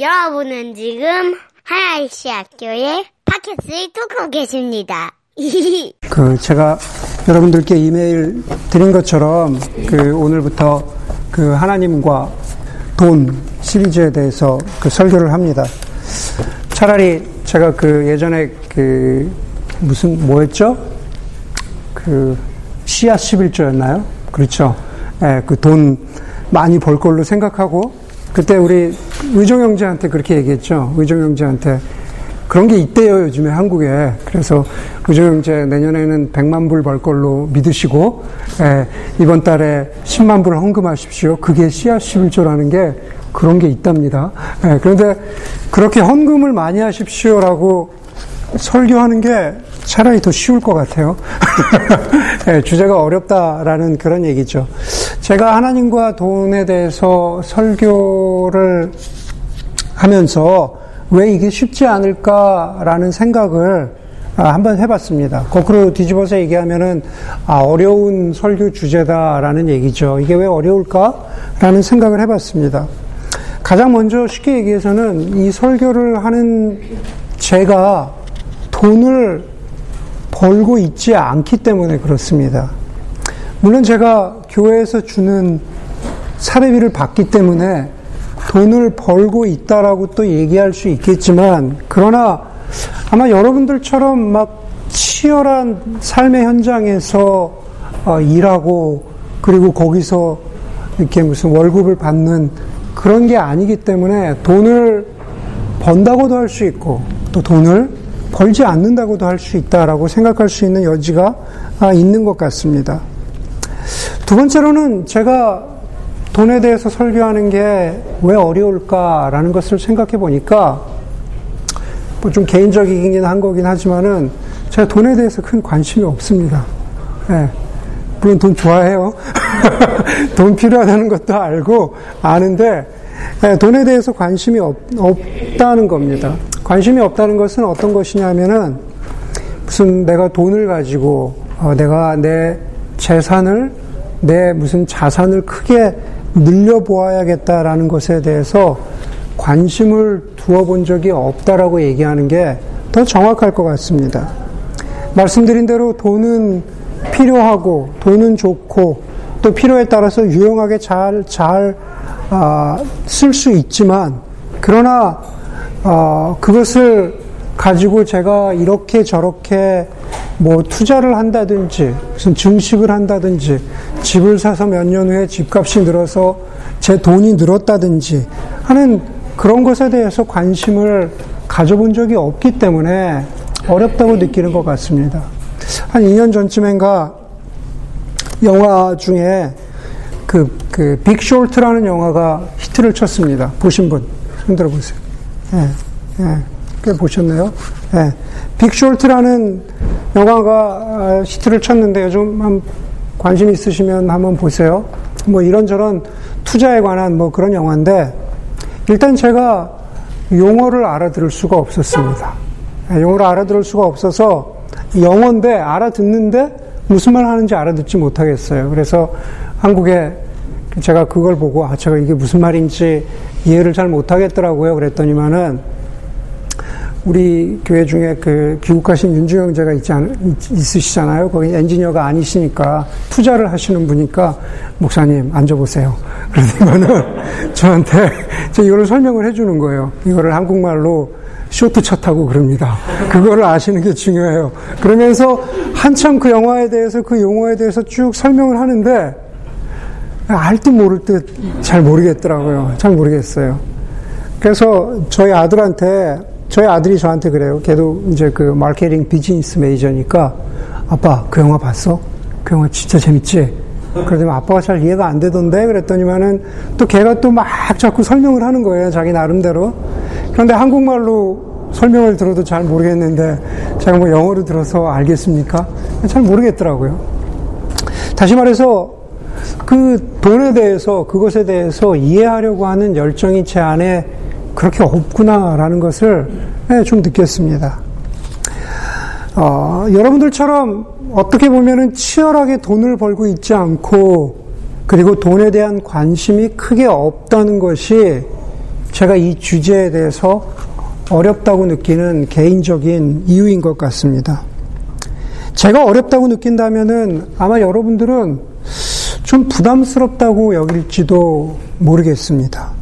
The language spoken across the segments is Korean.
여러분은 지금 하나이시 학교의 팟캐스트를 듣고 계십니다. 그 제가 여러분들께 이메일 드린 것처럼 그 오늘부터 그 하나님과 돈 시리즈에 대해서 그 설교를 합니다. 차라리 제가 그 예전에 그 무슨 뭐였죠? 그 씨앗 11조였나요? 그렇죠. 예, 그 돈 많이 벌 걸로 생각하고 그때 우리 의정 형제한테 그렇게 얘기했죠. 의정 형제한테 그런 게 있대요, 요즘에 한국에. 그래서 의정 형제 내년에는 100만 불 벌 걸로 믿으시고, 예, 이번 달에 10만 불 헌금하십시오. 그게 씨앗 11조라는 게 그런 게 있답니다. 예, 그런데 그렇게 헌금을 많이 하십시오라고 설교하는 게 차라리 더 쉬울 것 같아요. 네, 주제가 어렵다라는 그런 얘기죠. 제가 하나님과 돈에 대해서 설교 를 하면서 왜 이게 쉽지 않을까라는 생각을 아, 한번 해봤습니다. 거꾸로 뒤집어서 얘기하면은 아, 어려운 설교 주제다라는 얘기죠. 이게 왜 어려울까라는 생각을 해봤습니다. 가장 먼저 쉽게 얘기해서는 이 설교를 하는 제가 돈을 벌고 있지 않기 때문에 그렇습니다. 물론 제가 교회에서 주는 사례비를 받기 때문에 돈을 벌고 있다라고 또 얘기할 수 있겠지만, 그러나 아마 여러분들처럼 막 치열한 삶의 현장에서 어, 일하고 그리고 거기서 이렇게 무슨 월급을 받는 그런 게 아니기 때문에 돈을 번다고도 할 수 있고 또 돈을 벌지 않는다고도 할 수 있다라고 생각할 수 있는 여지가 아, 있는 것 같습니다. 두 번째로는 제가 돈에 대해서 설교하는 게 왜 어려울까라는 것을 생각해 보니까 뭐 좀 개인적이긴 한 거긴 하지만은 제가 돈에 대해서 큰 관심이 없습니다. 네. 물론 돈 좋아해요. 돈 필요하다는 것도 알고 아는데 네, 돈에 대해서 관심이 없, 없다는 겁니다. 관심이 없다는 것은 어떤 것이냐면은 무슨 내가 돈을 가지고 어, 내가 내 재산을 내 무슨 자산을 크게 늘려보아야겠다라는 것에 대해서 관심을 두어 본 적이 없다라고 얘기하는 게 더 정확할 것 같습니다. 말씀드린 대로 돈은 필요하고 돈은 좋고 또 필요에 따라서 유용하게 잘, 잘, 아, 쓸수 있지만 그러나 어, 그것을 가지고 제가 이렇게 저렇게 뭐 투자를 한다든지 무슨 증식을 한다든지 집을 사서 몇 년 후에 집값이 늘어서 제 돈이 늘었다든지 하는 그런 것에 대해서 관심을 가져본 적이 없기 때문에 어렵다고 느끼는 것 같습니다. 한 2년 전쯤엔가 영화 중에 그, 그, 빅 쇼트라는 영화가 히트를 쳤습니다. 보신 분, 흔들어 보세요. 예, 예, 꽤 보셨나요? 예. 빅 쇼트라는 영화가 히트를 쳤는데 요즘 한 관심 있으시면 한번 보세요. 뭐 이런저런 투자에 관한 뭐 그런 영화인데 일단 제가 용어를 알아들을 수가 없었습니다. 예, 용어를 알아들을 수가 없어서 영어인데 알아듣는데 무슨 말 하는지 알아듣지 못하겠어요. 그래서 한국에 제가 그걸 보고 아 제가 이게 무슨 말인지 이해를 잘 못하겠더라고요. 그랬더니만은 우리 교회 중에 그 귀국하신 윤주영 제가 있지 않, 있으시잖아요. 거기 엔지니어가 아니시니까 투자를 하시는 분이니까 목사님 앉아보세요. 그러더니만은 저한테 저 이거를 설명을 해주는 거예요. 이거를 한국말로 쇼트 쳤다고 그럽니다. 그거를 아시는 게 중요해요. 그러면서 한참 그 영화에 대해서 그 용어에 대해서 쭉 설명을 하는데 알 듯 모를 듯 잘 모르겠더라고요. 잘 모르겠어요. 그래서 저희 아들한테 저희 아들이 저한테 그래요. 걔도 이제 그 마케팅 비즈니스 메이저니까 아빠 그 영화 봤어? 그 영화 진짜 재밌지? 그러더니 아빠가 잘 이해가 안 되던데 그랬더니만은 또 걔가 또 막 자꾸 설명을 하는 거예요. 자기 나름대로. 그런데 한국말로 설명을 들어도 잘 모르겠는데 제가 뭐 영어로 들어서 알겠습니까? 잘 모르겠더라고요. 다시 말해서 그 돈에 대해서 그것에 대해서 이해하려고 하는 열정이 제 안에 그렇게 없구나라는 것을 네, 좀 느꼈습니다. 어, 여러분들처럼 어떻게 보면은 치열하게 돈을 벌고 있지 않고 그리고 돈에 대한 관심이 크게 없다는 것이 제가 이 주제에 대해서 어렵다고 느끼는 개인적인 이유인 것 같습니다. 제가 어렵다고 느낀다면은 아마 여러분들은 좀 부담스럽다고 여길지도 모르겠습니다.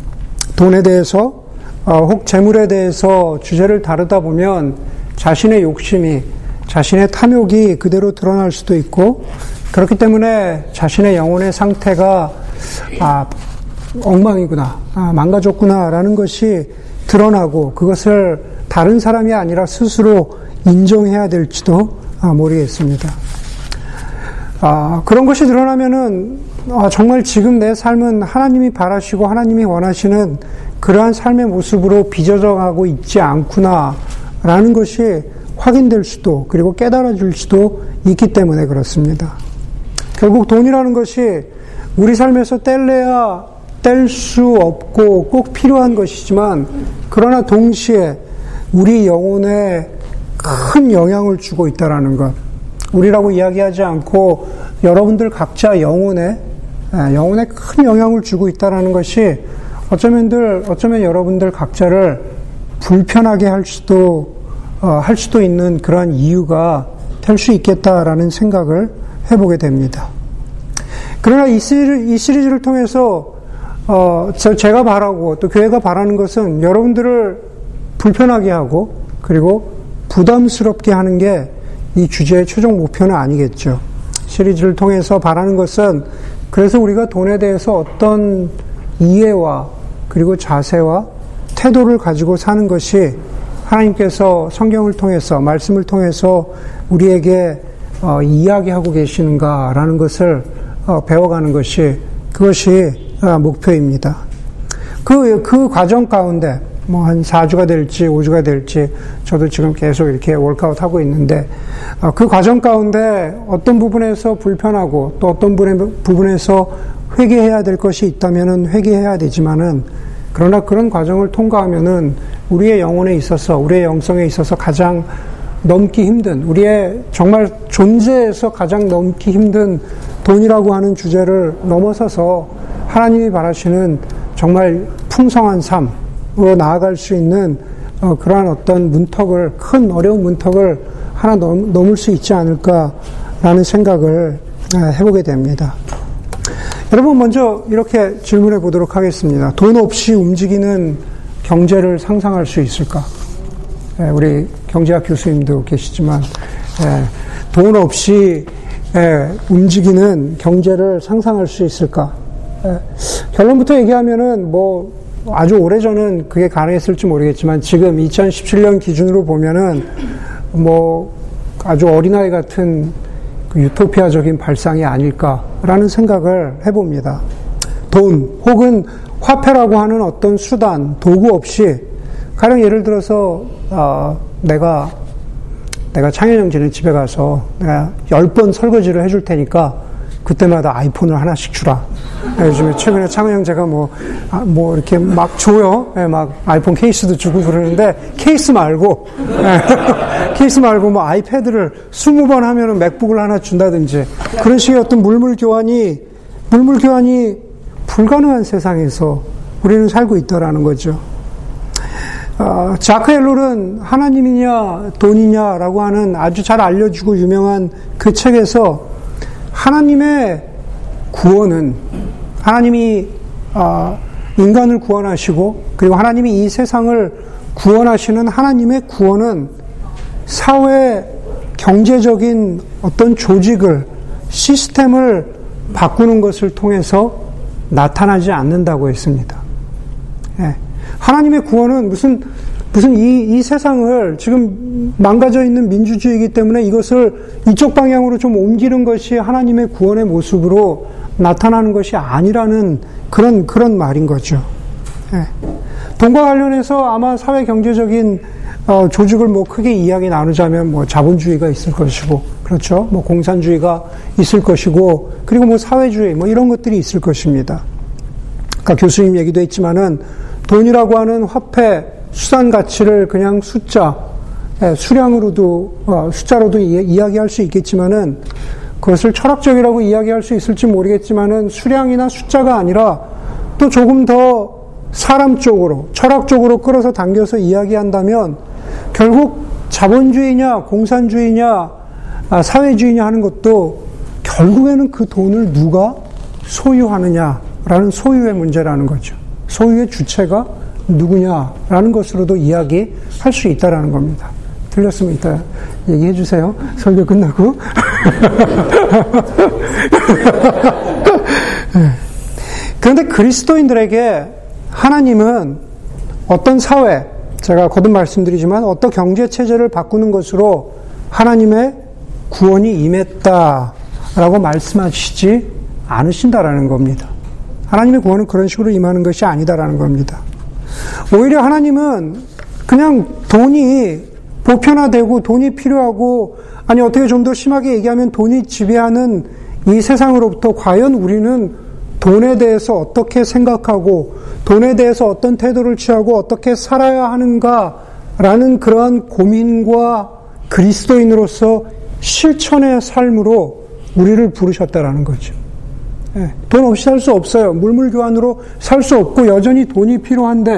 돈에 대해서 어, 혹 재물에 대해서 주제를 다루다 보면 자신의 욕심이 자신의 탐욕이 그대로 드러날 수도 있고 그렇기 때문에 자신의 영혼의 상태가 아, 엉망이구나, 아, 망가졌구나라는 것이 드러나고 그것을 다른 사람이 아니라 스스로 인정해야 될지도 아, 모르겠습니다. 아, 그런 것이 드러나면은 아, 정말 지금 내 삶은 하나님이 바라시고 하나님이 원하시는 그러한 삶의 모습으로 빚어져가고 있지 않구나라는 것이 확인될 수도 그리고 깨달아질 수도 있기 때문에 그렇습니다. 결국 돈이라는 것이 우리 삶에서 뗄래야 뗄 수 없고 꼭 필요한 것이지만 그러나 동시에 우리 영혼에 큰 영향을 주고 있다라는 것. 우리라고 이야기하지 않고 여러분들 각자 영혼에 예, 영혼에 큰 영향을 주고 있다라는 것이 어쩌면들 어쩌면 여러분들 각자를 불편하게 할 수도 어, 할 수도 있는 그러한 이유가 될 수 있겠다라는 생각을 해보게 됩니다. 그러나 이, 시리즈, 이 시리즈를 통해서 어, 제가 바라고 또 교회가 바라는 것은 여러분들을 불편하게 하고 그리고 부담스럽게 하는 게 이 주제의 최종 목표는 아니겠죠. 시리즈를 통해서 바라는 것은 그래서 우리가 돈에 대해서 어떤 이해와 그리고 자세와 태도를 가지고 사는 것이 하나님께서 성경을 통해서 말씀을 통해서 우리에게 어, 이야기하고 계시는가라는 것을 어, 배워가는 것이 그것이 어, 목표입니다. 그, 그 과정 가운데 뭐 한 4주가 될지 5주가 될지 저도 지금 계속 이렇게 월카웃 하고 있는데 어, 그 과정 가운데 어떤 부분에서 불편하고 또 어떤 부분에서 회개해야 될 것이 있다면은 회개해야 되지만은 그러나 그런 과정을 통과하면은 우리의 영혼에 있어서 우리의 영성에 있어서 가장 넘기 힘든 우리의 정말 존재에서 가장 넘기 힘든 돈이라고 하는 주제를 넘어서서 하나님이 바라시는 정말 풍성한 삶으로 나아갈 수 있는 어, 그러한 어떤 문턱을 큰 어려운 문턱을 하나 넘, 넘을 수 있지 않을까라는 생각을 아, 해보게 됩니다. 여러분 먼저 이렇게 질문해 보도록 하겠습니다. 돈 없이 움직이는 경제를 상상할 수 있을까? 예, 우리 경제학 교수님도 계시지만 예, 돈 없이 예, 움직이는 경제를 상상할 수 있을까? 결론부터 얘기하면은 뭐 아주 오래 전은 그게 가능했을지 모르겠지만 지금 2017년 기준으로 보면은 뭐 아주 어린아이 같은 그 유토피아적인 발상이 아닐까라는 생각을 해봅니다. 돈 혹은 화폐라고 하는 어떤 수단, 도구 없이 가령 예를 들어서 어, 내가 내가 지는 집에 가서 내가 열 번 설거지를 해줄 테니까 그때마다 아이폰을 하나씩 주라. 요즘에 최근에 형 제가 뭐, 아, 뭐 이렇게 막 줘요. 네, 막 아이폰 케이스도 주고 그러는데 케이스 말고, 네, 케이스 말고 뭐 아이패드를 20번 하면은 맥북을 하나 준다든지 그런 식의 어떤 물물 교환이, 물물 교환이 불가능한 세상에서 우리는 살고 있다라는 거죠. 어, 자크 엘롤은 하나님이냐 돈이냐라고 하는 아주 잘 알려주고 유명한 그 책에서 하나님의 구원은 하나님이 어, 인간을 구원하시고 그리고 하나님이 이 세상을 구원하시는 하나님의 구원은 사회 경제적인 어떤 조직을 시스템을 바꾸는 것을 통해서 나타나지 않는다고 했습니다. 예. 하나님의 구원은 무슨 무슨 이, 이 세상을 지금 망가져 있는 민주주의이기 때문에 이것을 이쪽 방향으로 좀 옮기는 것이 하나님의 구원의 모습으로 나타나는 것이 아니라는 그런, 그런 말인 거죠. 예. 돈과 관련해서 아마 사회 경제적인 어, 조직을 뭐 크게 이야기 나누자면 뭐 자본주의가 있을 것이고, 그렇죠. 뭐 공산주의가 있을 것이고, 그리고 뭐 사회주의 뭐 이런 것들이 있을 것입니다. 아까 교수님 얘기도 했지만은 돈이라고 하는 화폐, 수산 가치를 그냥 숫자, 예, 수량으로도, 어, 숫자로도 이야기할 수 있겠지만은 그것을 철학적이라고 이야기할 수 있을지 모르겠지만은 수량이나 숫자가 아니라 또 조금 더 사람 쪽으로, 철학 쪽으로 끌어서 당겨서 이야기한다면 결국 자본주의냐, 공산주의냐, 아, 사회주의냐 하는 것도 결국에는 그 돈을 누가 소유하느냐라는 소유의 문제라는 거죠. 소유의 주체가 누구냐라는 것으로도 이야기할 수 있다라는 겁니다. 이따 얘기해 주세요. 설교 끝나고. 그런데 그리스도인들에게 하나님은 어떤 사회, 제가 거듭 말씀드리지만 어떤 경제 체제를 바꾸는 것으로 하나님의 구원이 임했다라고 말씀하시지 않으신다라는 겁니다. 하나님의 구원은 그런 식으로 임하는 것이 아니다라는 겁니다. 오히려 하나님은 그냥 돈이 보편화되고 돈이 필요하고 아니 어떻게 좀 더 심하게 얘기하면 돈이 지배하는 이 세상으로부터 과연 우리는 돈에 대해서 어떻게 생각하고 돈에 대해서 어떤 태도를 취하고 어떻게 살아야 하는가라는 그러한 고민과 그리스도인으로서 실천의 삶으로 우리를 부르셨다라는 거죠. 예, 돈 없이 살 수 없어요. 물물교환으로 살 수 없고 여전히 돈이 필요한데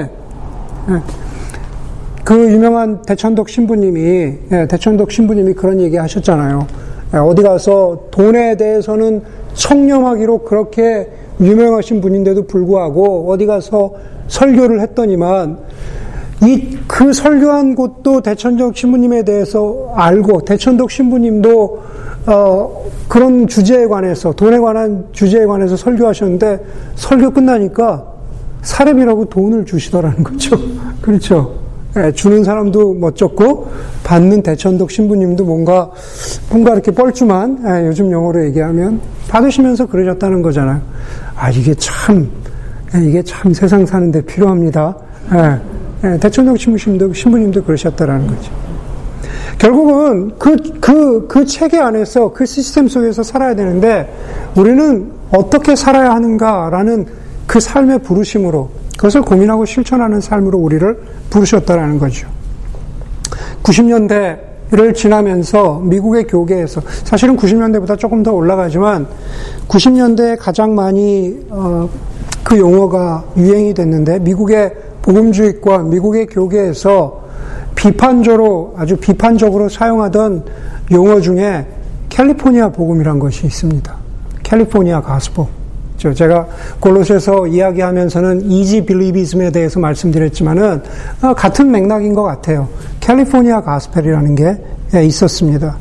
예, 그 유명한 대천덕 신부님이 예, 대천덕 신부님이 그런 얘기 하셨잖아요. 어디 가서 돈에 대해서는 청렴하기로 그렇게 유명하신 분인데도 불구하고 어디 가서 설교를 했더니만 이 그 설교한 곳도 대천덕 신부님에 대해서 알고 대천덕 신부님도 어, 그런 주제에 관해서 돈에 관한 주제에 관해서 설교하셨는데 설교 끝나니까 사례비라고 돈을 주시더라는 거죠. 그렇죠. 예, 주는 사람도 멋졌고 받는 대천덕 신부님도 뭔가 뭔가 이렇게 뻘쭘한 예, 요즘 영어로 얘기하면 받으시면서 그러셨다는 거잖아요. 아 이게 참 예, 이게 참 세상 사는데 필요합니다. 대천덕 신부님도 신부님도 그러셨다라는 거죠. 결국은 그, 그, 그 체계 안에서 그 시스템 속에서 살아야 되는데 우리는 어떻게 살아야 하는가라는 그 삶의 부르심으로 그것을 고민하고 실천하는 삶으로 우리를 부르셨다라는 거죠. 90년대를 지나면서 미국의 교계에서 사실은 90년대보다 조금 더 올라가지만 90년대에 가장 많이 어, 그 용어가 유행이 됐는데 미국의 복음주의과 미국의 교계에서 비판적으로 아주 비판적으로 사용하던 용어 중에 캘리포니아 복음이란 것이 있습니다. California gospel. 제가 골로새서 이야기하면서는 easy believism에 대해서 말씀드렸지만은 어, 같은 맥락인 것 같아요. California gospel이라는 게 예, 있었습니다.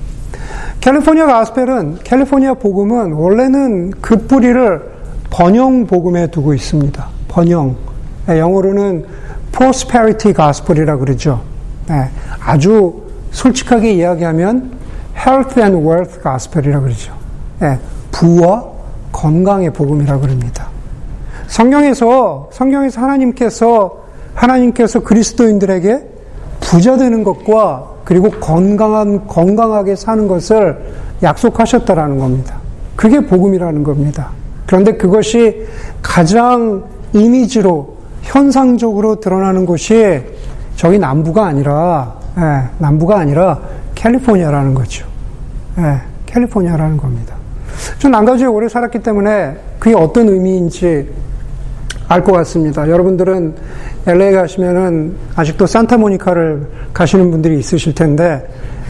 California gospel은 캘리포니아 복음은 원래는 그 뿌리를 번영 복음에 두고 있습니다. 번영. 예, 영어로는 prosperity gospel이라 그러죠. 네, 아주 솔직하게 이야기하면 health and wealth gospel이라 그러죠. 네, 부와 건강의 복음이라 그럽니다. 성경에서 성경에서 하나님께서 하나님께서 그리스도인들에게 부자 되는 것과 그리고 건강한 건강하게 사는 것을 약속하셨다라는 겁니다. 그게 복음이라는 겁니다. 그런데 그것이 가장 이미지로 현상적으로 드러나는 곳이 저기 남부가 아니라 예, 남부가 아니라 캘리포니아라는 거죠. 예, 캘리포니아라는 겁니다. 전 남가주에 오래 살았기 때문에 그게 어떤 의미인지 알 것 같습니다. 여러분들은 LA 가시면은 아직도 산타모니카를 가시는 분들이 있으실 텐데,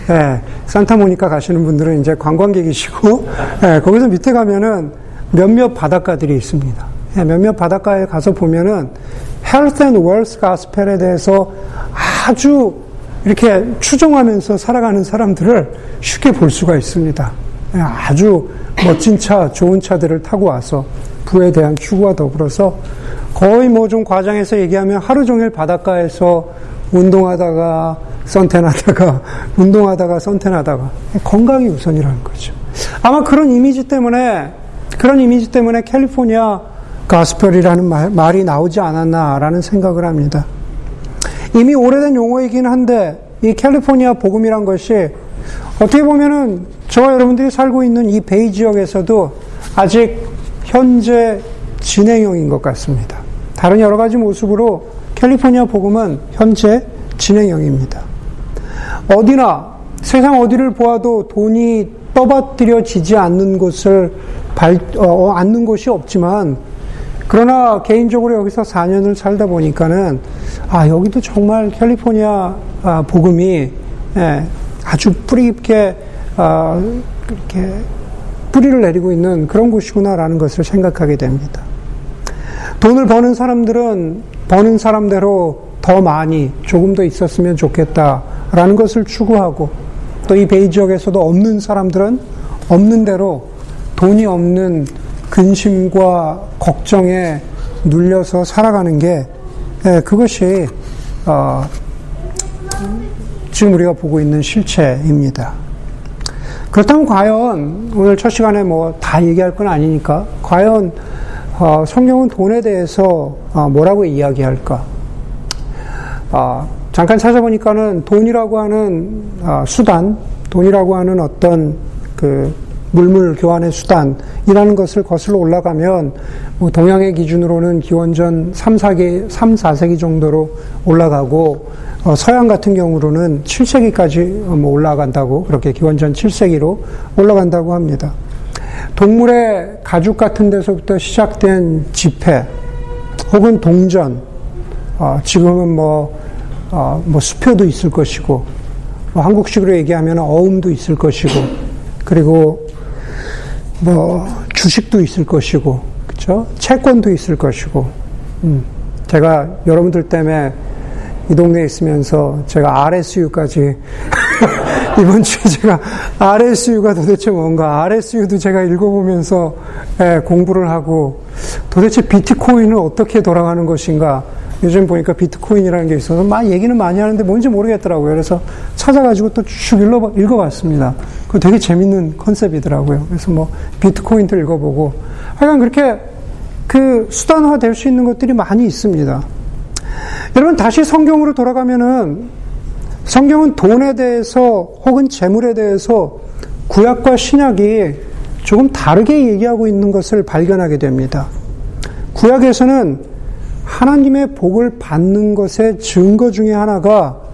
예, 산타모니카 가시는 분들은 이제 관광객이시고, 예, 거기서 밑에 가면은 몇몇 바닷가들이 있습니다. 예, 몇몇 바닷가에 가서 보면은 Health and Wealth Gospel에 대해서 아주 이렇게 추종하면서 살아가는 사람들을 쉽게 볼 수가 있습니다. 예, 아주 멋진 차, 좋은 차들을 타고 와서 부에 대한 추구와 더불어서 거의 뭐 좀 과장해서 얘기하면 하루 종일 바닷가에서 운동하다가 선탠하다가 운동하다가 선탠하다가 건강이 우선이라는 거죠. 아마 그런 이미지 때문에 그런 이미지 때문에 캘리포니아 가스펠이라는 말, 말이 나오지 않았나라는 생각을 합니다. 이미 오래된 용어이긴 한데 이 캘리포니아 복음이란 것이 어떻게 보면은 저와 여러분들이 살고 있는 이 베이 지역에서도 아직 현재 진행형인 것 같습니다. 다른 여러 가지 모습으로 캘리포니아 복음은 현재 진행형입니다. 어디나 세상 어디를 보아도 돈이 떠받들여지지 않는 곳을 발, 어, 않는 곳이 없지만 그러나 개인적으로 여기서 4년을 살다 보니까는 아 여기도 정말 캘리포니아 아, 복음이 예, 아주 뿌리 깊게 아, 이렇게 뿌리를 내리고 있는 그런 곳이구나라는 것을 생각하게 됩니다. 돈을 버는 사람들은 버는 사람대로 더 많이 조금 더 있었으면 좋겠다라는 것을 추구하고 또 이 베이 지역에서도 없는 사람들은 없는 대로 돈이 없는 근심과 걱정에 눌려서 살아가는 게 예, 그것이 어, 지금 우리가 보고 있는 실체입니다. 그렇다면 과연 오늘 첫 시간에 뭐 다 얘기할 건 아니니까 과연 어, 성경은 돈에 대해서 어, 뭐라고 이야기할까? 어, 잠깐 찾아보니까는 돈이라고 하는 어, 수단, 돈이라고 하는 어떤 그 물물 교환의 수단이라는 것을 거슬러 올라가면 뭐 동양의 기준으로는 기원전 3, 4기, 3, 4세기 정도로 올라가고 어, 서양 같은 경우로는 7세기까지 뭐 올라간다고 그렇게 기원전 7세기로 올라간다고 합니다. 동물의 가죽 같은 데서부터 시작된 집회 혹은 동전 어, 지금은 뭐, 어, 뭐 수표도 있을 것이고 뭐 한국식으로 얘기하면 어음도 있을 것이고 그리고 뭐 주식도 있을 것이고 그렇죠 채권도 있을 것이고. 음, 제가 여러분들 때문에 이 동네에 있으면서 제가 RSU까지 이번 주에 제가 RSU가 도대체 뭔가? RSU도 제가 읽어보면서 예, 공부를 하고 도대체 비트코인은 어떻게 돌아가는 것인가? 요즘 보니까 비트코인이라는 게 있어서 막 얘기는 많이 하는데 뭔지 모르겠더라고요. 그래서 찾아가지고 또쭉 읽어봤습니다. 그 되게 재밌는 컨셉이더라고요. 그래서 뭐 비트코인도 읽어보고 하여간 그렇게 그 수단화 될 수 있는 것들이 많이 있습니다. 여러분 다시 성경으로 돌아가면은 성경은 돈에 대해서 혹은 재물에 대해서 구약과 신약이 조금 다르게 얘기하고 있는 것을 발견하게 됩니다. 구약에서는 하나님의 복을 받는 것의 증거 중에 하나가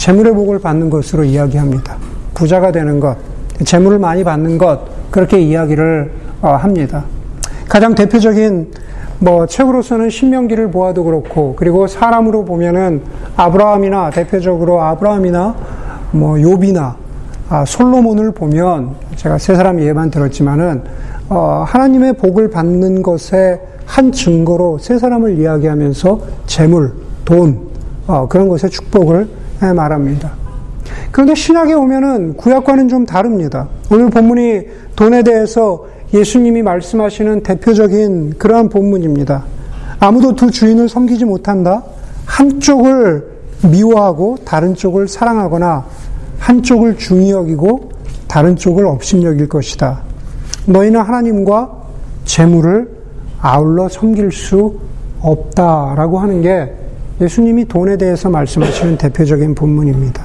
재물의 복을 받는 것으로 이야기합니다. 부자가 되는 것, 재물을 많이 받는 것, 그렇게 이야기를 어, 합니다. 가장 대표적인 뭐 책으로서는 신명기를 보아도 그렇고 그리고 사람으로 보면은 아브라함이나 대표적으로 아브라함이나 뭐 욥이나 아, 솔로몬을 보면 제가 세 사람 예만 들었지만은 어, 하나님의 복을 받는 것의 한 증거로 세 사람을 이야기하면서 재물, 돈 어, 그런 것의 축복을 말합니다. 그런데 신약에 오면은 구약과는 좀 다릅니다. 오늘 본문이 돈에 대해서 예수님이 말씀하시는 대표적인 그러한 본문입니다. 아무도 두 주인을 섬기지 못한다. 한쪽을 미워하고 다른 쪽을 사랑하거나 한쪽을 중히 여기고 다른 쪽을 업신 여길 것이다. 너희는 하나님과 재물을 아울러 섬길 수 없다라고 하는 게 예수님이 돈에 대해서 말씀하시는 대표적인 본문입니다.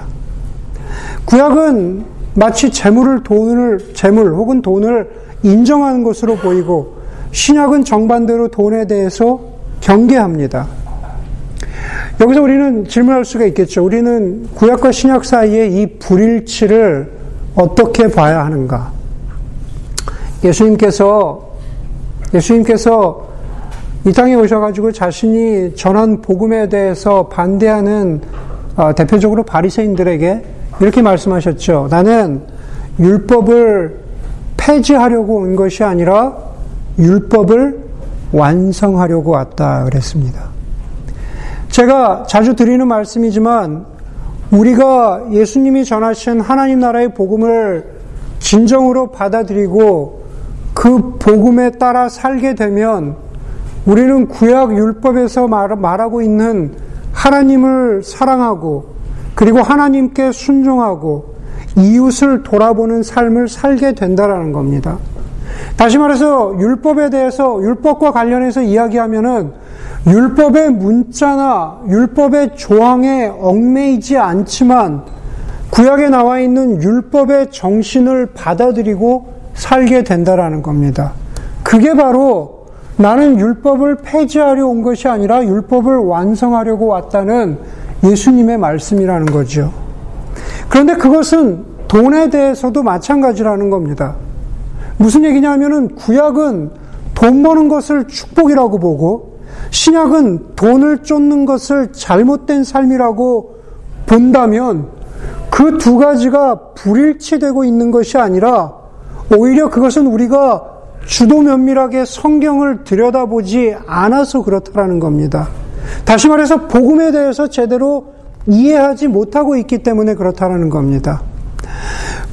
구약은 마치 재물을 돈을 재물 혹은 돈을 인정하는 것으로 보이고 신약은 정반대로 돈에 대해서 경계합니다. 여기서 우리는 질문할 수가 있겠죠. 우리는 구약과 신약 사이의 이 불일치를 어떻게 봐야 하는가? 예수님께서 예수님께서 이 땅에 오셔가지고 자신이 전한 복음에 대해서 반대하는 어, 대표적으로 바리새인들에게 이렇게 말씀하셨죠. 나는 율법을 폐지하려고 온 것이 아니라 율법을 완성하려고 왔다 그랬습니다. 제가 자주 드리는 말씀이지만 우리가 예수님이 전하신 하나님 나라의 복음을 진정으로 받아들이고 그 복음에 따라 살게 되면 우리는 구약 율법에서 말하고 있는 하나님을 사랑하고 그리고 하나님께 순종하고 이웃을 돌아보는 삶을 살게 된다라는 겁니다. 다시 말해서 율법에 대해서 율법과 관련해서 이야기하면은 율법의 문자나 율법의 조항에 얽매이지 않지만 구약에 나와 있는 율법의 정신을 받아들이고 살게 된다라는 겁니다. 그게 바로 나는 율법을 폐지하려 온 것이 아니라 율법을 완성하려고 왔다는 예수님의 말씀이라는 거죠. 그런데 그것은 돈에 대해서도 마찬가지라는 겁니다. 무슨 얘기냐면은 구약은 돈 버는 것을 축복이라고 보고 신약은 돈을 쫓는 것을 잘못된 삶이라고 본다면 그 두 가지가 불일치되고 있는 것이 아니라 오히려 그것은 우리가 주도 면밀하게 성경을 들여다보지 않아서 그렇다라는 겁니다. 다시 말해서 복음에 대해서 제대로 이해하지 못하고 있기 때문에 그렇다라는 겁니다.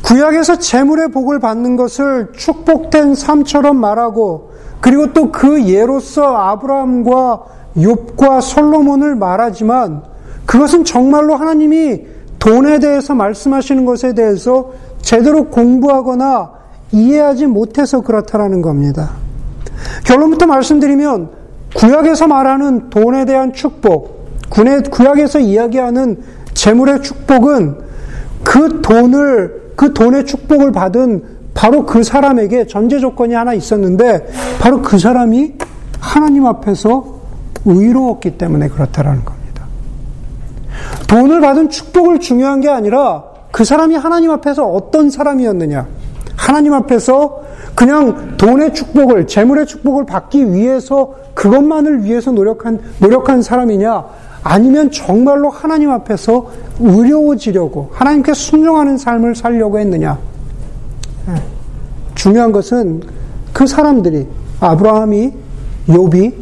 구약에서 재물의 복을 받는 것을 축복된 삶처럼 말하고 그리고 또 그 예로서 아브라함과 욥과 솔로몬을 말하지만 그것은 정말로 하나님이 돈에 대해서 말씀하시는 것에 대해서 제대로 공부하거나 이해하지 못해서 그렇다라는 겁니다. 결론부터 말씀드리면 구약에서 말하는 돈에 대한 축복, 구약에서 이야기하는 재물의 축복은 그 돈을 그 돈의 축복을 받은 바로 그 사람에게 전제 조건이 하나 있었는데 바로 그 사람이 하나님 앞에서 의로웠기 때문에 그렇다라는 겁니다. 돈을 받은 축복을 중요한 게 아니라 그 사람이 하나님 앞에서 어떤 사람이었느냐. 하나님 앞에서 그냥 돈의 축복을, 재물의 축복을 받기 위해서 그것만을 위해서 노력한, 노력한 사람이냐. 아니면 정말로 하나님 앞에서 의로워지려고, 하나님께 순종하는 삶을 살려고 했느냐. 예. 중요한 것은 그 사람들이, 아브라함이, 욥이,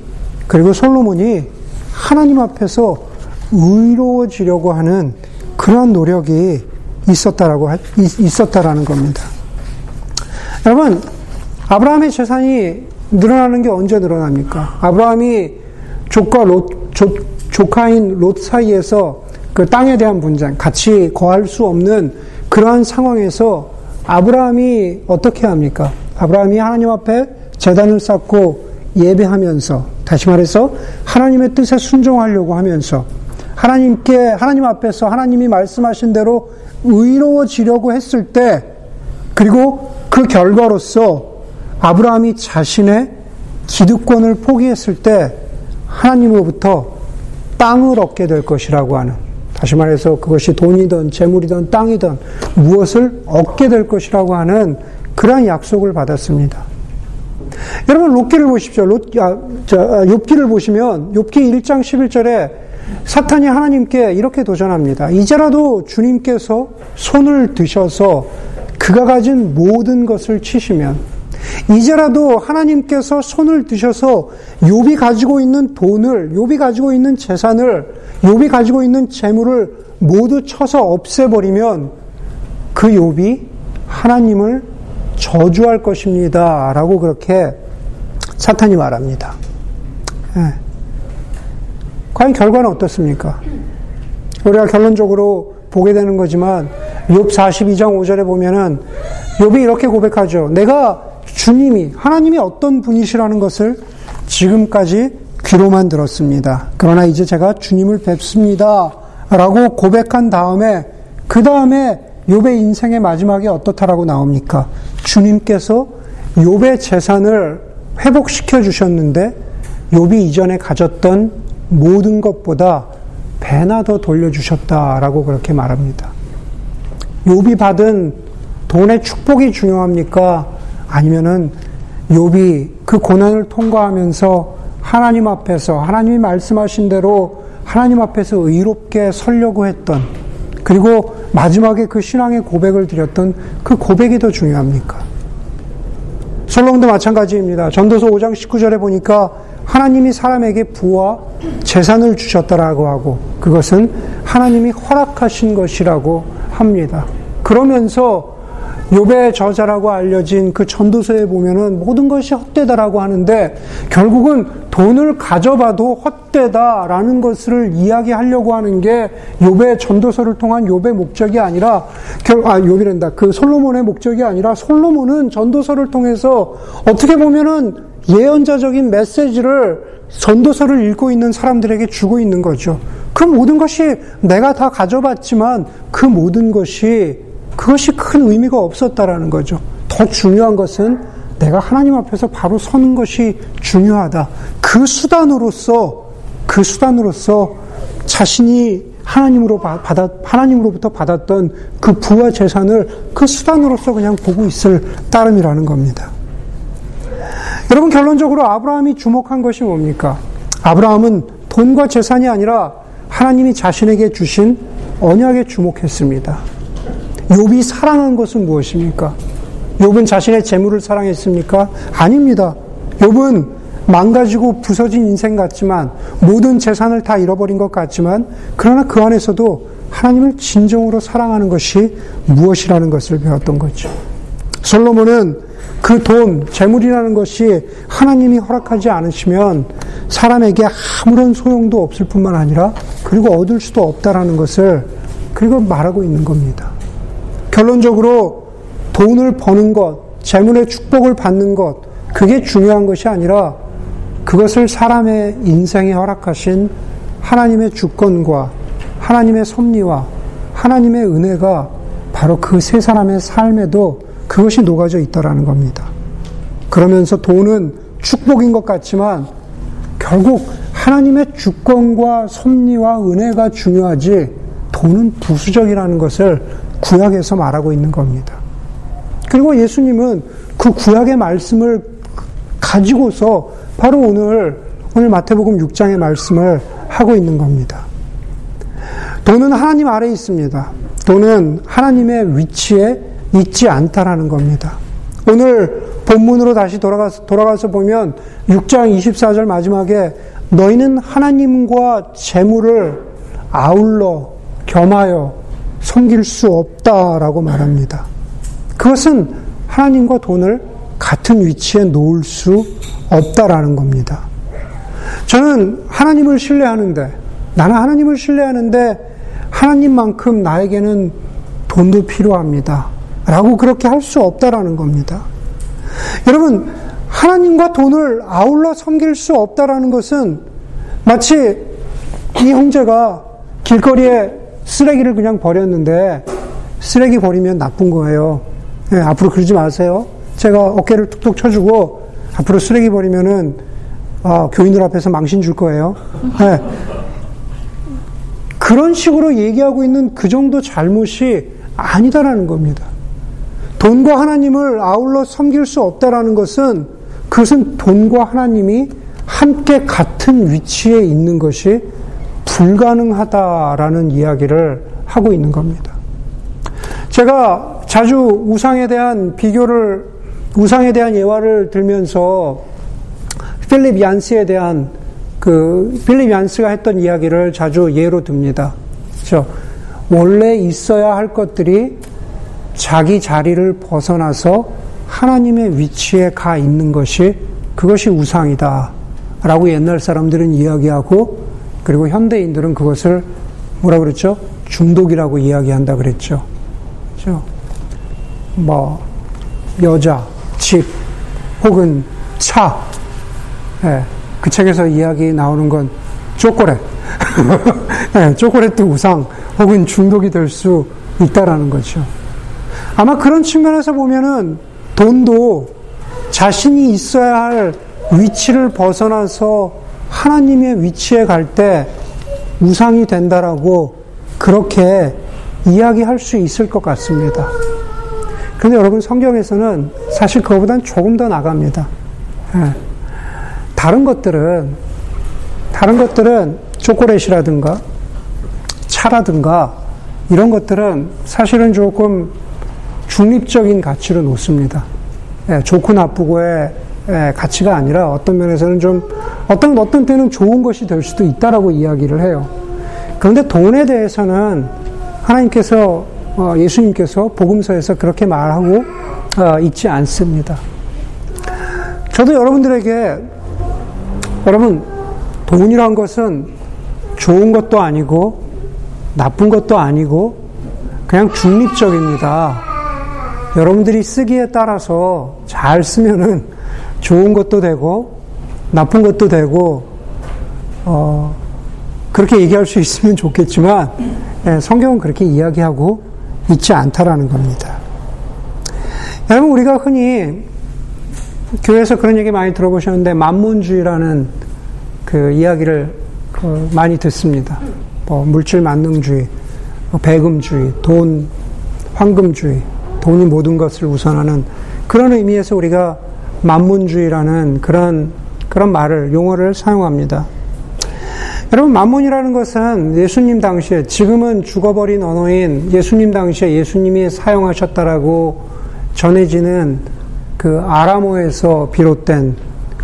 그리고 솔로몬이 하나님 앞에서 의로워지려고 하는 그러한 노력이 있었다라고 있었다라는 겁니다. 여러분 아브라함의 재산이 늘어나는 게 언제 늘어납니까? 아브라함이 조카 롯, 조, 조카인 롯 사이에서 그 땅에 대한 분쟁, 같이 거할 수 없는 그러한 상황에서 아브라함이 어떻게 합니까? 아브라함이 하나님 앞에 재단을 쌓고 예배하면서 다시 말해서 하나님의 뜻에 순종하려고 하면서 하나님께 하나님 앞에서 하나님이 말씀하신 대로 의로워지려고 했을 때 그리고 그 결과로서 아브라함이 자신의 기득권을 포기했을 때 하나님으로부터 땅을 얻게 될 것이라고 하는 다시 말해서 그것이 돈이든 재물이든 땅이든 무엇을 얻게 될 것이라고 하는 그러한 약속을 받았습니다. 여러분 롯기를 보십시오. 롯, 아, 저, 아, 욥기를 보시면 욥기 1장 11절에 사탄이 하나님께 이렇게 도전합니다. 이제라도 주님께서 손을 드셔서 그가 가진 모든 것을 치시면 이제라도 하나님께서 손을 드셔서 욥이 가지고 있는 돈을 욥이 가지고 있는 재산을 욥이 가지고 있는 재물을 모두 쳐서 없애버리면 그 욥이 하나님을 저주할 것입니다 라고 그렇게 사탄이 말합니다. 네. 과연 결과는 어떻습니까? 우리가 결론적으로 보게 되는 거지만 욥 42장 5절에 보면은 욥이 이렇게 고백하죠. 내가 주님이 하나님이 어떤 분이시라는 것을 지금까지 귀로만 들었습니다. 그러나 이제 제가 주님을 뵙습니다. 라고 고백한 다음에 그 다음에 욥의 인생의 마지막에 어떻다라고 나옵니까? 주님께서 욥의 재산을 회복시켜 주셨는데 욥이 이전에 가졌던 모든 것보다 배나 더 돌려주셨다라고 그렇게 말합니다. 욥이 받은 돈의 축복이 중요합니까? 아니면은 욥이 그 고난을 통과하면서 하나님 앞에서 하나님이 말씀하신 대로 하나님 앞에서 의롭게 설려고 했던 그리고 마지막에 그 신앙의 고백을 드렸던 그 고백이 더 중요합니까? 솔로몬도 마찬가지입니다. 전도서 5장 19절에 보니까 하나님이 사람에게 부와 재산을 주셨다라고 하고 그것은 하나님이 허락하신 것이라고 합니다. 그러면서 요배 저자라고 알려진 그 전도서에 보면은 모든 것이 헛되다라고 하는데 결국은 돈을 가져봐도 헛되다라는 것을 이야기하려고 하는 게 요배 전도서를 통한 요배 목적이 아니라 아 요비란다 그 솔로몬의 목적이 아니라 솔로몬은 전도서를 통해서 어떻게 보면은 예언자적인 메시지를 전도서를 읽고 있는 사람들에게 주고 있는 거죠. 그 모든 것이 내가 다 가져봤지만 그 모든 것이 그것이 큰 의미가 없었다라는 거죠. 더 중요한 것은 내가 하나님 앞에서 바로 서는 것이 중요하다. 그 수단으로서 그 수단으로서 자신이 하나님으로 받아 하나님으로부터 받았던 그 부와 재산을 그 수단으로서 그냥 보고 있을 따름이라는 겁니다. 여러분 결론적으로 아브라함이 주목한 것이 뭡니까? 아브라함은 돈과 재산이 아니라 하나님이 자신에게 주신 언약에 주목했습니다. 욥이 사랑한 것은 무엇입니까? 욥은 자신의 재물을 사랑했습니까? 아닙니다. 욥은 망가지고 부서진 인생 같지만 모든 재산을 다 잃어버린 것 같지만 그러나 그 안에서도 하나님을 진정으로 사랑하는 것이 무엇이라는 것을 배웠던 거죠. 솔로몬은 그 돈, 재물이라는 것이 하나님이 허락하지 않으시면 사람에게 아무런 소용도 없을 뿐만 아니라 그리고 얻을 수도 없다라는 것을 그리고 말하고 있는 겁니다. 결론적으로 돈을 버는 것, 재물의 축복을 받는 것, 그게 중요한 것이 아니라 그것을 사람의 인생에 허락하신 하나님의 주권과 하나님의 섭리와 하나님의 은혜가 바로 그 세 사람의 삶에도 그것이 녹아져 있다라는 겁니다. 그러면서 돈은 축복인 것 같지만 결국 하나님의 주권과 섭리와 은혜가 중요하지 돈은 부수적이라는 것을 구약에서 말하고 있는 겁니다. 그리고 예수님은 그 구약의 말씀을 가지고서 바로 오늘 오늘 마태복음 6장의 말씀을 하고 있는 겁니다. 돈은 하나님 아래에 있습니다. 돈은 하나님의 위치에 있지 않다라는 겁니다. 오늘 본문으로 다시 돌아가서, 돌아가서 보면 6장 24절 마지막에 너희는 하나님과 재물을 아울러 겸하여 섬길 수 없다라고 말합니다. 그것은 하나님과 돈을 같은 위치에 놓을 수 없다라는 겁니다. 저는 하나님을 신뢰하는데, 나는 하나님을 신뢰하는데, 하나님만큼 나에게는 돈도 필요합니다. 라고 그렇게 할 수 없다라는 겁니다. 여러분, 하나님과 돈을 아울러 섬길 수 없다라는 것은 마치 이 형제가 길거리에 쓰레기를 그냥 버렸는데 쓰레기 버리면 나쁜 거예요. 네, 앞으로 그러지 마세요. 제가 어깨를 툭툭 쳐주고 앞으로 쓰레기 버리면은 아, 교인들 앞에서 망신 줄 거예요. 네. 그런 식으로 얘기하고 있는 그 정도 잘못이 아니다라는 겁니다. 돈과 하나님을 아울러 섬길 수 없다라는 것은 그것은 돈과 하나님이 함께 같은 위치에 있는 것이 불가능하다라는 이야기를 하고 있는 겁니다. 제가 자주 우상에 대한 비교를, 우상에 대한 예화를 들면서 필립 얀스에 대한 그 필립 얀스가 했던 이야기를 자주 예로 듭니다. 그렇죠? 원래 있어야 할 것들이 자기 자리를 벗어나서 하나님의 위치에 가 있는 것이 그것이 우상이다. 라고 옛날 사람들은 이야기하고 그리고 현대인들은 그것을 뭐라 그랬죠? 중독이라고 이야기한다 그랬죠. 그렇죠? 뭐 여자, 집 혹은 차. 네, 그 책에서 이야기 나오는 건 초콜릿. 네, 초콜릿도 우상 혹은 중독이 될 수 있다라는 거죠. 아마 그런 측면에서 보면은 돈도 자신이 있어야 할 위치를 벗어나서 하나님의 위치에 갈 때 우상이 된다라고 그렇게 이야기할 수 있을 것 같습니다. 그런데 여러분 성경에서는 사실 그거보다는 조금 더 나갑니다. 예. 다른 것들은 다른 것들은 초콜릿이라든가 차라든가 이런 것들은 사실은 조금 중립적인 가치로 놓습니다. 예, 좋고 나쁘고의 예, 가치가 아니라 어떤 면에서는 좀 어떤 어떤 때는 좋은 것이 될 수도 있다라고 이야기를 해요. 그런데 돈에 대해서는 하나님께서 어, 예수님께서 복음서에서 그렇게 말하고 어, 있지 않습니다. 저도 여러분들에게 여러분 돈이란 것은 좋은 것도 아니고 나쁜 것도 아니고 그냥 중립적입니다. 여러분들이 쓰기에 따라서 잘 쓰면은 좋은 것도 되고 나쁜 것도 되고 어, 그렇게 얘기할 수 있으면 좋겠지만 예, 성경은 그렇게 이야기하고 있지 않다라는 겁니다. 여러분 우리가 흔히 교회에서 그런 얘기 많이 들어보셨는데 만문주의라는 그 이야기를 그 많이 듣습니다. 뭐 물질 만능주의, 뭐 배금주의, 돈, 황금주의, 돈이 모든 것을 우선하는 그런 의미에서 우리가 만문주의라는 그런 그런 말을 용어를 사용합니다. 여러분 만문이라는 것은 예수님 당시에 지금은 죽어버린 언어인 예수님 당시에 예수님이 사용하셨다라고 전해지는 그 아람어에서 비롯된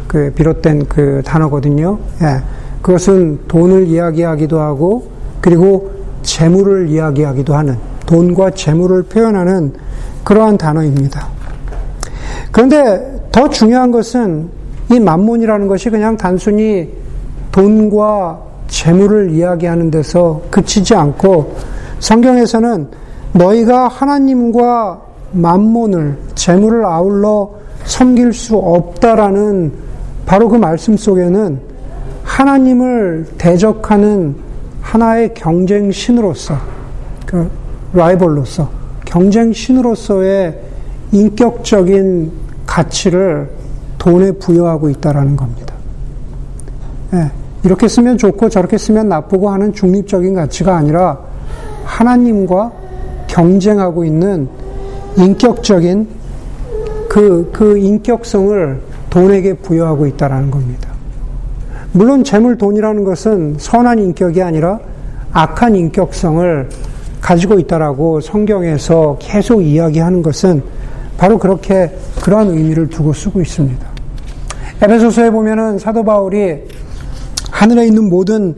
그 비롯된 그 단어거든요. 예. 그것은 돈을 이야기하기도 하고 그리고 재물을 이야기하기도 하는 돈과 재물을 표현하는 그러한 단어입니다. 그런데 더 중요한 것은 이 만몬이라는 것이 그냥 단순히 돈과 재물을 이야기하는 데서 그치지 않고 성경에서는 너희가 하나님과 만몬을 재물을 아울러 섬길 수 없다라는 바로 그 말씀 속에는 하나님을 대적하는 하나의 경쟁신으로서 그 라이벌로서 경쟁신으로서의 인격적인 가치를 돈에 부여하고 있다라는 겁니다. 예, 이렇게 쓰면 좋고 저렇게 쓰면 나쁘고 하는 중립적인 가치가 아니라 하나님과 경쟁하고 있는 인격적인 그, 그 인격성을 돈에게 부여하고 있다라는 겁니다. 물론 재물 돈이라는 것은 선한 인격이 아니라 악한 인격성을 가지고 있다라고 성경에서 계속 이야기하는 것은 바로 그렇게 그러한 의미를 두고 쓰고 있습니다. 에베소서에 보면은 사도 바울이 하늘에 있는 모든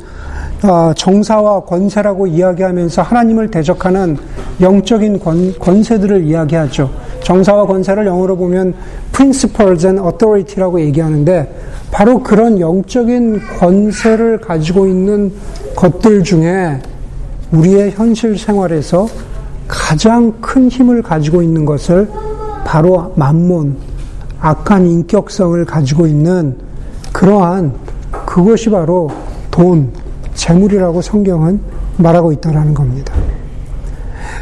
어, 정사와 권세라고 이야기하면서 하나님을 대적하는 영적인 권, 세들을 이야기하죠. 정사와 권세를 영어로 보면 principles and authority라고 얘기하는데 바로 그런 영적인 권세를 가지고 있는 것들 중에 우리의 현실 생활에서 가장 큰 힘을 가지고 있는 것을 바로 만몬, 악한 인격성을 가지고 있는 그러한 그것이 바로 돈, 재물이라고 성경은 말하고 있다는 겁니다.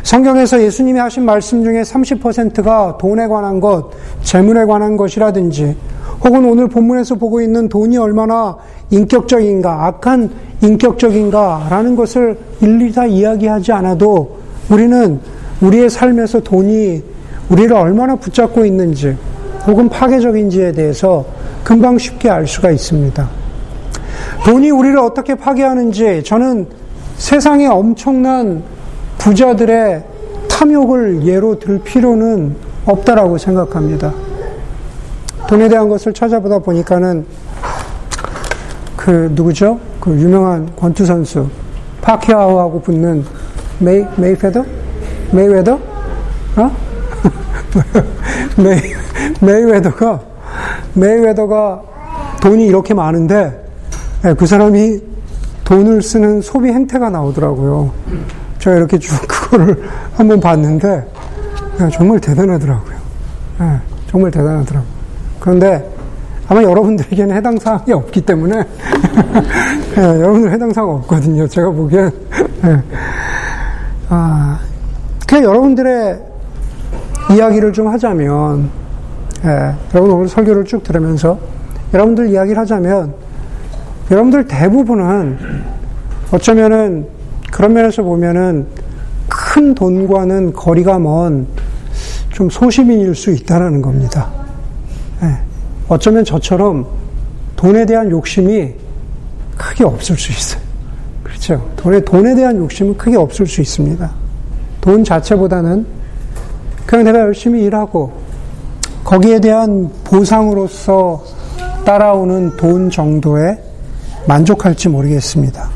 성경에서 예수님이 하신 말씀 중에 30%가 돈에 관한 것, 재물에 관한 것이라든지, 혹은 오늘 본문에서 보고 있는 돈이 얼마나 인격적인가, 악한 인격적인가라는 것을 일일이 다 이야기하지 않아도 우리는 우리의 삶에서 돈이 우리를 얼마나 붙잡고 있는지, 혹은 파괴적인지에 대해서 금방 쉽게 알 수가 있습니다. 돈이 우리를 어떻게 파괴하는지 저는 세상의 엄청난 부자들의 탐욕을 예로 들 필요는 없다라고 생각합니다. 돈에 대한 것을 찾아보다 보니까는 그 누구죠? 그 유명한 권투 선수 파키아오하고 붙는 메이 메이페더? 메이웨더? 어? 메이 메이웨더가 메이웨더가 돈이 이렇게 많은데 예, 그 사람이 돈을 쓰는 소비 행태가 나오더라고요. 제가 이렇게 쭉 그거를 한번 봤는데 예, 정말 대단하더라고요. 예, 정말 대단하더라고요. 그런데 아마 여러분들에게는 해당 사항이 없기 때문에 여러분들 해당 사항 없거든요. 제가 보기엔 아, 그냥 여러분들의 이야기를 좀 하자면 여러분 오늘 설교를 쭉 들으면서 여러분들 이야기를 하자면 여러분들 대부분은 어쩌면은 그런 면에서 보면은 큰 돈과는 거리가 먼 좀 소시민일 수 있다라는 겁니다. 네. 어쩌면 저처럼 돈에 대한 욕심이 크게 없을 수 있어요. 그렇죠? 돈에, 돈에 대한 욕심은 크게 없을 수 있습니다. 돈 자체보다는 그냥 내가 열심히 일하고 거기에 대한 보상으로서 따라오는 돈 정도의 만족할지 모르겠습니다.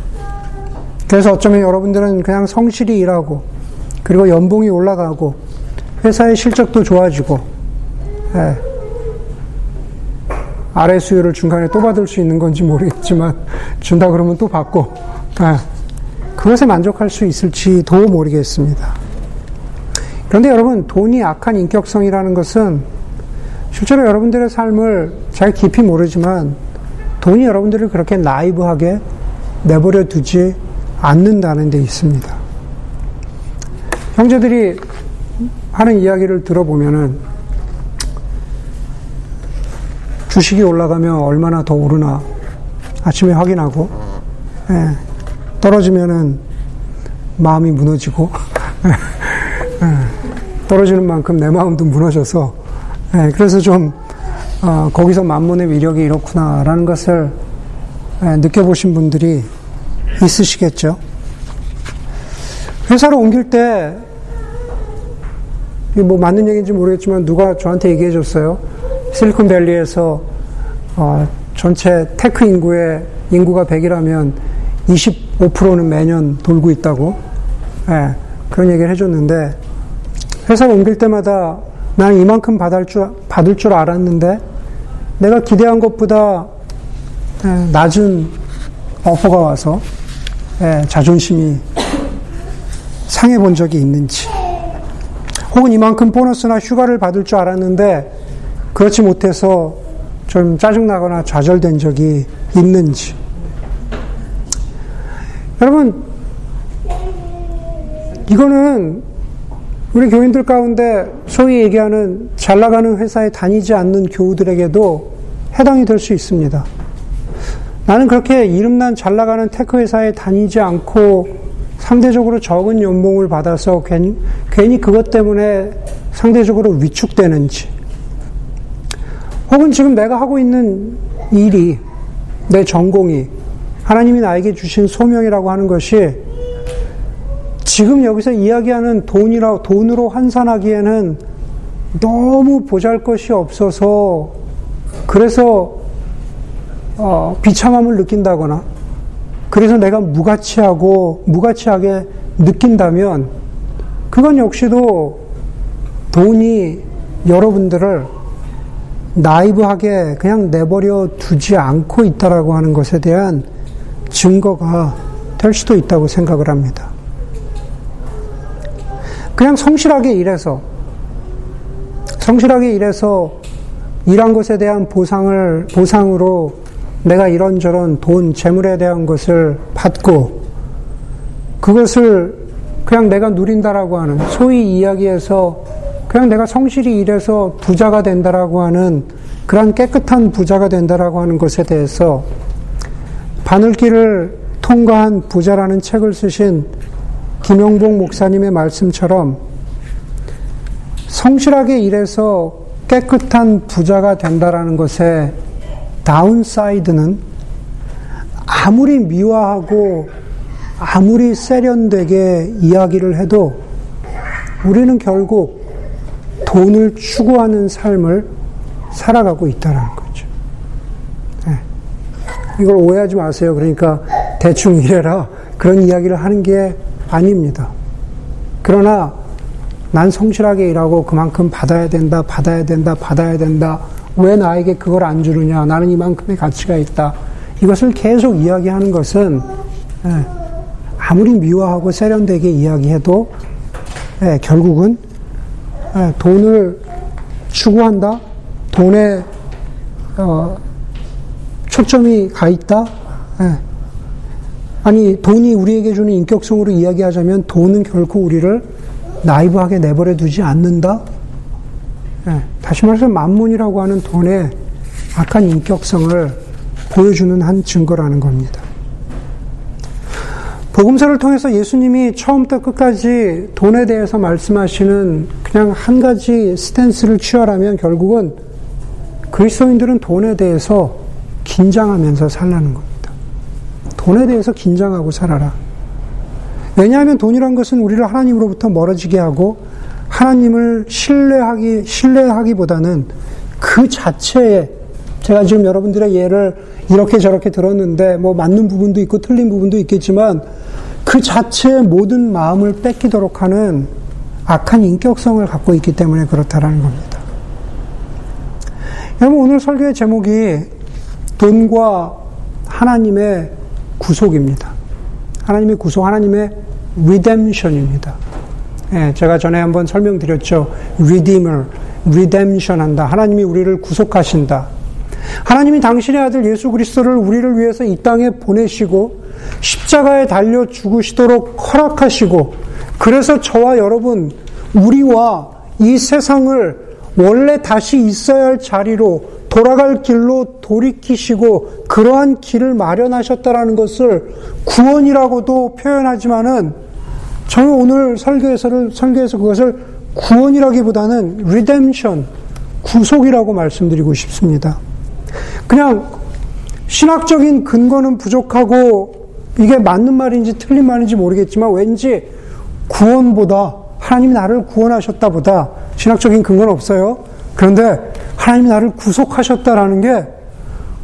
그래서 어쩌면 여러분들은 그냥 성실히 일하고 그리고 연봉이 올라가고 회사의 실적도 좋아지고 예. 아래 수요를 중간에 또 받을 수 있는 건지 모르겠지만 준다 그러면 또 받고 예. 그것에 만족할 수 있을지도 모르겠습니다. 그런데 여러분 돈이 악한 인격성이라는 것은 실제로 여러분들의 삶을 잘 깊이 모르지만 돈이 여러분들을 그렇게 나이브하게 내버려 두지 않는다는 데 있습니다. 형제들이 하는 이야기를 들어보면은 주식이 올라가면 얼마나 더 오르나 아침에 확인하고 예, 떨어지면은 마음이 무너지고 예, 떨어지는 만큼 내 마음도 무너져서 예, 그래서 좀 어, 거기서 맘몬의 위력이 이렇구나라는 것을 느껴보신 분들이 있으시겠죠. 회사를 옮길 때, 뭐 맞는 얘기인지 모르겠지만 누가 저한테 얘기해 줬어요. 실리콘밸리에서 어, 전체 tech 인구의 인구가 100이라면 25%는 매년 돌고 있다고. 네, 그런 얘기를 해줬는데 회사를 옮길 때마다 나는 이만큼 받을 줄, 받을 줄 알았는데 내가 기대한 것보다 낮은 어퍼가 와서 자존심이 상해 본 적이 있는지 혹은 이만큼 보너스나 휴가를 받을 줄 알았는데 그렇지 못해서 좀 짜증나거나 좌절된 적이 있는지 여러분 이거는 우리 교인들 가운데 소위 얘기하는 잘 나가는 회사에 다니지 않는 교우들에게도 해당이 될 수 있습니다. 나는 그렇게 이름난 잘 나가는 tech 회사에 다니지 않고 상대적으로 적은 연봉을 받아서 괜히, 괜히 그것 때문에 상대적으로 위축되는지, 혹은 지금 내가 하고 있는 일이, 내 전공이, 하나님이 나에게 주신 소명이라고 하는 것이 지금 여기서 이야기하는 돈이라, 돈으로 환산하기에는 너무 보잘 것이 없어서 그래서 어, 비참함을 느낀다거나 그래서 내가 무가치하고 무가치하게 느낀다면 그건 역시도 돈이 여러분들을 나이브하게 그냥 내버려 두지 않고 있다라고 하는 것에 대한 증거가 될 수도 있다고 생각을 합니다. 그냥 성실하게 일해서 성실하게 일해서 일한 것에 대한 보상을 보상으로 내가 이런저런 돈, 재물에 대한 것을 받고 그것을 그냥 내가 누린다라고 하는 소위 이야기에서 그냥 내가 성실히 일해서 부자가 된다라고 하는 그러한 깨끗한 부자가 된다라고 하는 것에 대해서 바늘귀를 통과한 부자라는 책을 쓰신 김영봉 목사님의 말씀처럼 성실하게 일해서 깨끗한 부자가 된다라는 것에 downside는 아무리 미화하고 아무리 세련되게 이야기를 해도 우리는 결국 돈을 추구하는 삶을 살아가고 있다는 거죠. 네. 이걸 오해하지 마세요. 그러니까 대충 이래라 그런 이야기를 하는 게 아닙니다. 그러나 난 성실하게 일하고 그만큼 받아야 된다, 받아야 된다, 받아야 된다. 왜 나에게 그걸 안 주느냐? 나는 이만큼의 가치가 있다. 이것을 계속 이야기하는 것은 예, 아무리 미화하고 세련되게 이야기해도 예, 결국은 예, 돈을 추구한다, 돈에 어, 초점이 가 있다. 아니 돈이 우리에게 주는 인격성으로 이야기하자면 돈은 결코 우리를 나이브하게 내버려 두지 않는다. 네, 다시 말해서 만문이라고 하는 돈의 악한 인격성을 보여주는 한 증거라는 겁니다. 복음서를 통해서 예수님이 처음부터 끝까지 돈에 대해서 말씀하시는 그냥 한 가지 스탠스를 취하라면 결국은 그리스도인들은 돈에 대해서 긴장하면서 살라는 겁니다. 돈에 대해서 긴장하고 살아라. 왜냐하면 돈이란 것은 우리를 하나님으로부터 멀어지게 하고 하나님을 신뢰하기, 신뢰하기보다는 그 자체에 제가 지금 여러분들의 예를 이렇게 저렇게 들었는데 뭐 맞는 부분도 있고 틀린 부분도 있겠지만 그 자체의 모든 마음을 뺏기도록 하는 악한 인격성을 갖고 있기 때문에 그렇다라는 겁니다. 여러분 오늘 설교의 제목이 돈과 하나님의 구속입니다. 하나님의 구속, 하나님의 redemption입니다. 예, 제가 전에 한번 설명드렸죠. redeemer, redemption 한다. 하나님이 우리를 구속하신다. 하나님이 당신의 아들 예수 그리스도를 우리를 위해서 이 땅에 보내시고 십자가에 달려 죽으시도록 허락하시고 그래서 저와 여러분 우리와 이 세상을 원래 다시 있어야 할 자리로 돌아갈 길로 돌이키시고 그러한 길을 마련하셨다라는 것을 구원이라고도 표현하지만은 저는 오늘 설교에서를 설교에서 그것을 구원이라기보다는 redemption 구속이라고 말씀드리고 싶습니다. 그냥 신학적인 근거는 부족하고 이게 맞는 말인지 틀린 말인지 모르겠지만 왠지 구원보다 하나님이 나를 구원하셨다보다 신학적인 근거는 없어요. 그런데 하나님이 나를 구속하셨다라는 게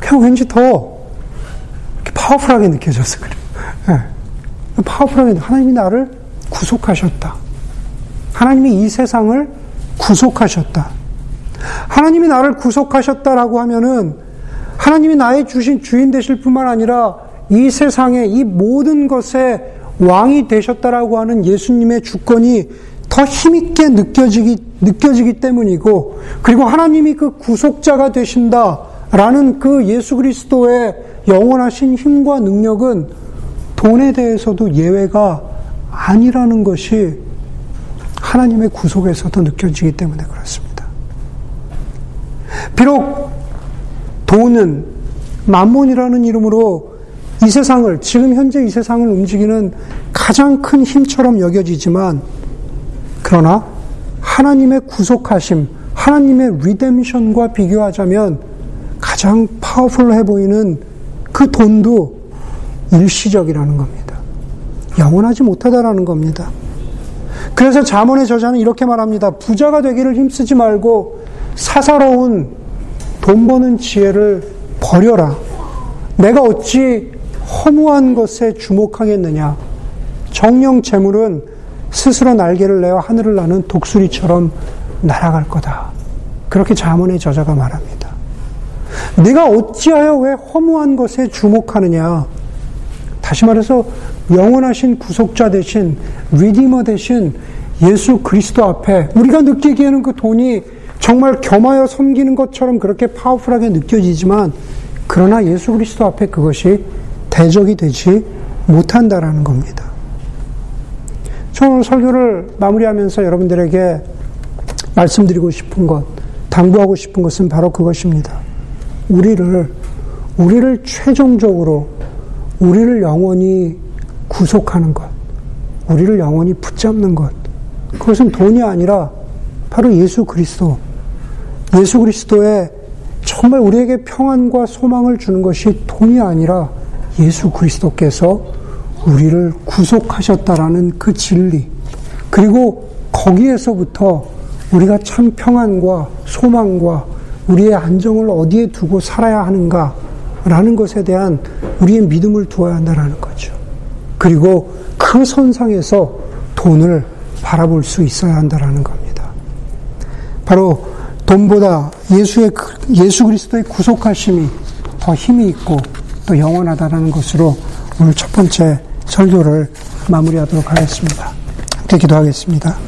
그냥 왠지 더 파워풀하게 느껴져서 그래요. 네. 파워풀하게 하나님이 나를 구속하셨다. 하나님이 이 세상을 구속하셨다. 하나님이 나를 구속하셨다라고 하면은 하나님이 나의 주신 주인 되실 뿐만 아니라 이 세상의 이 모든 것에 왕이 되셨다라고 하는 예수님의 주권이 더 힘있게 느껴지기, 느껴지기 때문이고, 그리고 하나님이 그 구속자가 되신다라는 그 예수 그리스도의 영원하신 힘과 능력은 돈에 대해서도 예외가 아니라는 것이 하나님의 구속에서도 느껴지기 때문에 그렇습니다. 비록 돈은 만몬이라는 이름으로 이 세상을, 지금 현재 이 세상을 움직이는 가장 큰 힘처럼 여겨지지만, 그러나 하나님의 구속하심, 하나님의 리뎀션과 비교하자면 가장 파워풀해 보이는 그 돈도 일시적이라는 겁니다. 영원하지 못하다라는 겁니다. 그래서 자문의 저자는 이렇게 말합니다. 부자가 되기를 힘쓰지 말고 사사로운 돈 버는 지혜를 버려라. 내가 어찌 허무한 것에 주목하겠느냐. 정령 재물은 스스로 날개를 내어 하늘을 나는 독수리처럼 날아갈 거다. 그렇게 자문의 저자가 말합니다. 내가 어찌하여 왜 허무한 것에 주목하느냐. 다시 말해서 영원하신 구속자 대신 리디머 대신 예수 그리스도 앞에 우리가 느끼기에는 그 돈이 정말 겸하여 섬기는 것처럼 그렇게 파워풀하게 느껴지지만 그러나 예수 그리스도 앞에 그것이 대적이 되지 못한다라는 겁니다. 저 오늘 설교를 마무리하면서 여러분들에게 말씀드리고 싶은 것, 당부하고 싶은 것은 바로 그것입니다. 우리를, 우리를 최종적으로, 우리를 영원히 구속하는 것, 우리를 영원히 붙잡는 것, 그것은 돈이 아니라 바로 예수 그리스도, 예수 그리스도의 정말 우리에게 평안과 소망을 주는 것이 돈이 아니라 예수 그리스도께서 우리를 구속하셨다라는 그 진리, 그리고 거기에서부터 우리가 참 평안과 소망과 우리의 안정을 어디에 두고 살아야 하는가라는 것에 대한 우리의 믿음을 두어야 한다라는 거죠. 그리고 그 선상에서 돈을 바라볼 수 있어야 한다라는 겁니다. 바로 돈보다 예수의 예수 그리스도의 구속하심이 더 힘이 있고 또 영원하다라는 것으로 오늘 첫 번째 설교를 마무리하도록 하겠습니다. 함께 기도하겠습니다.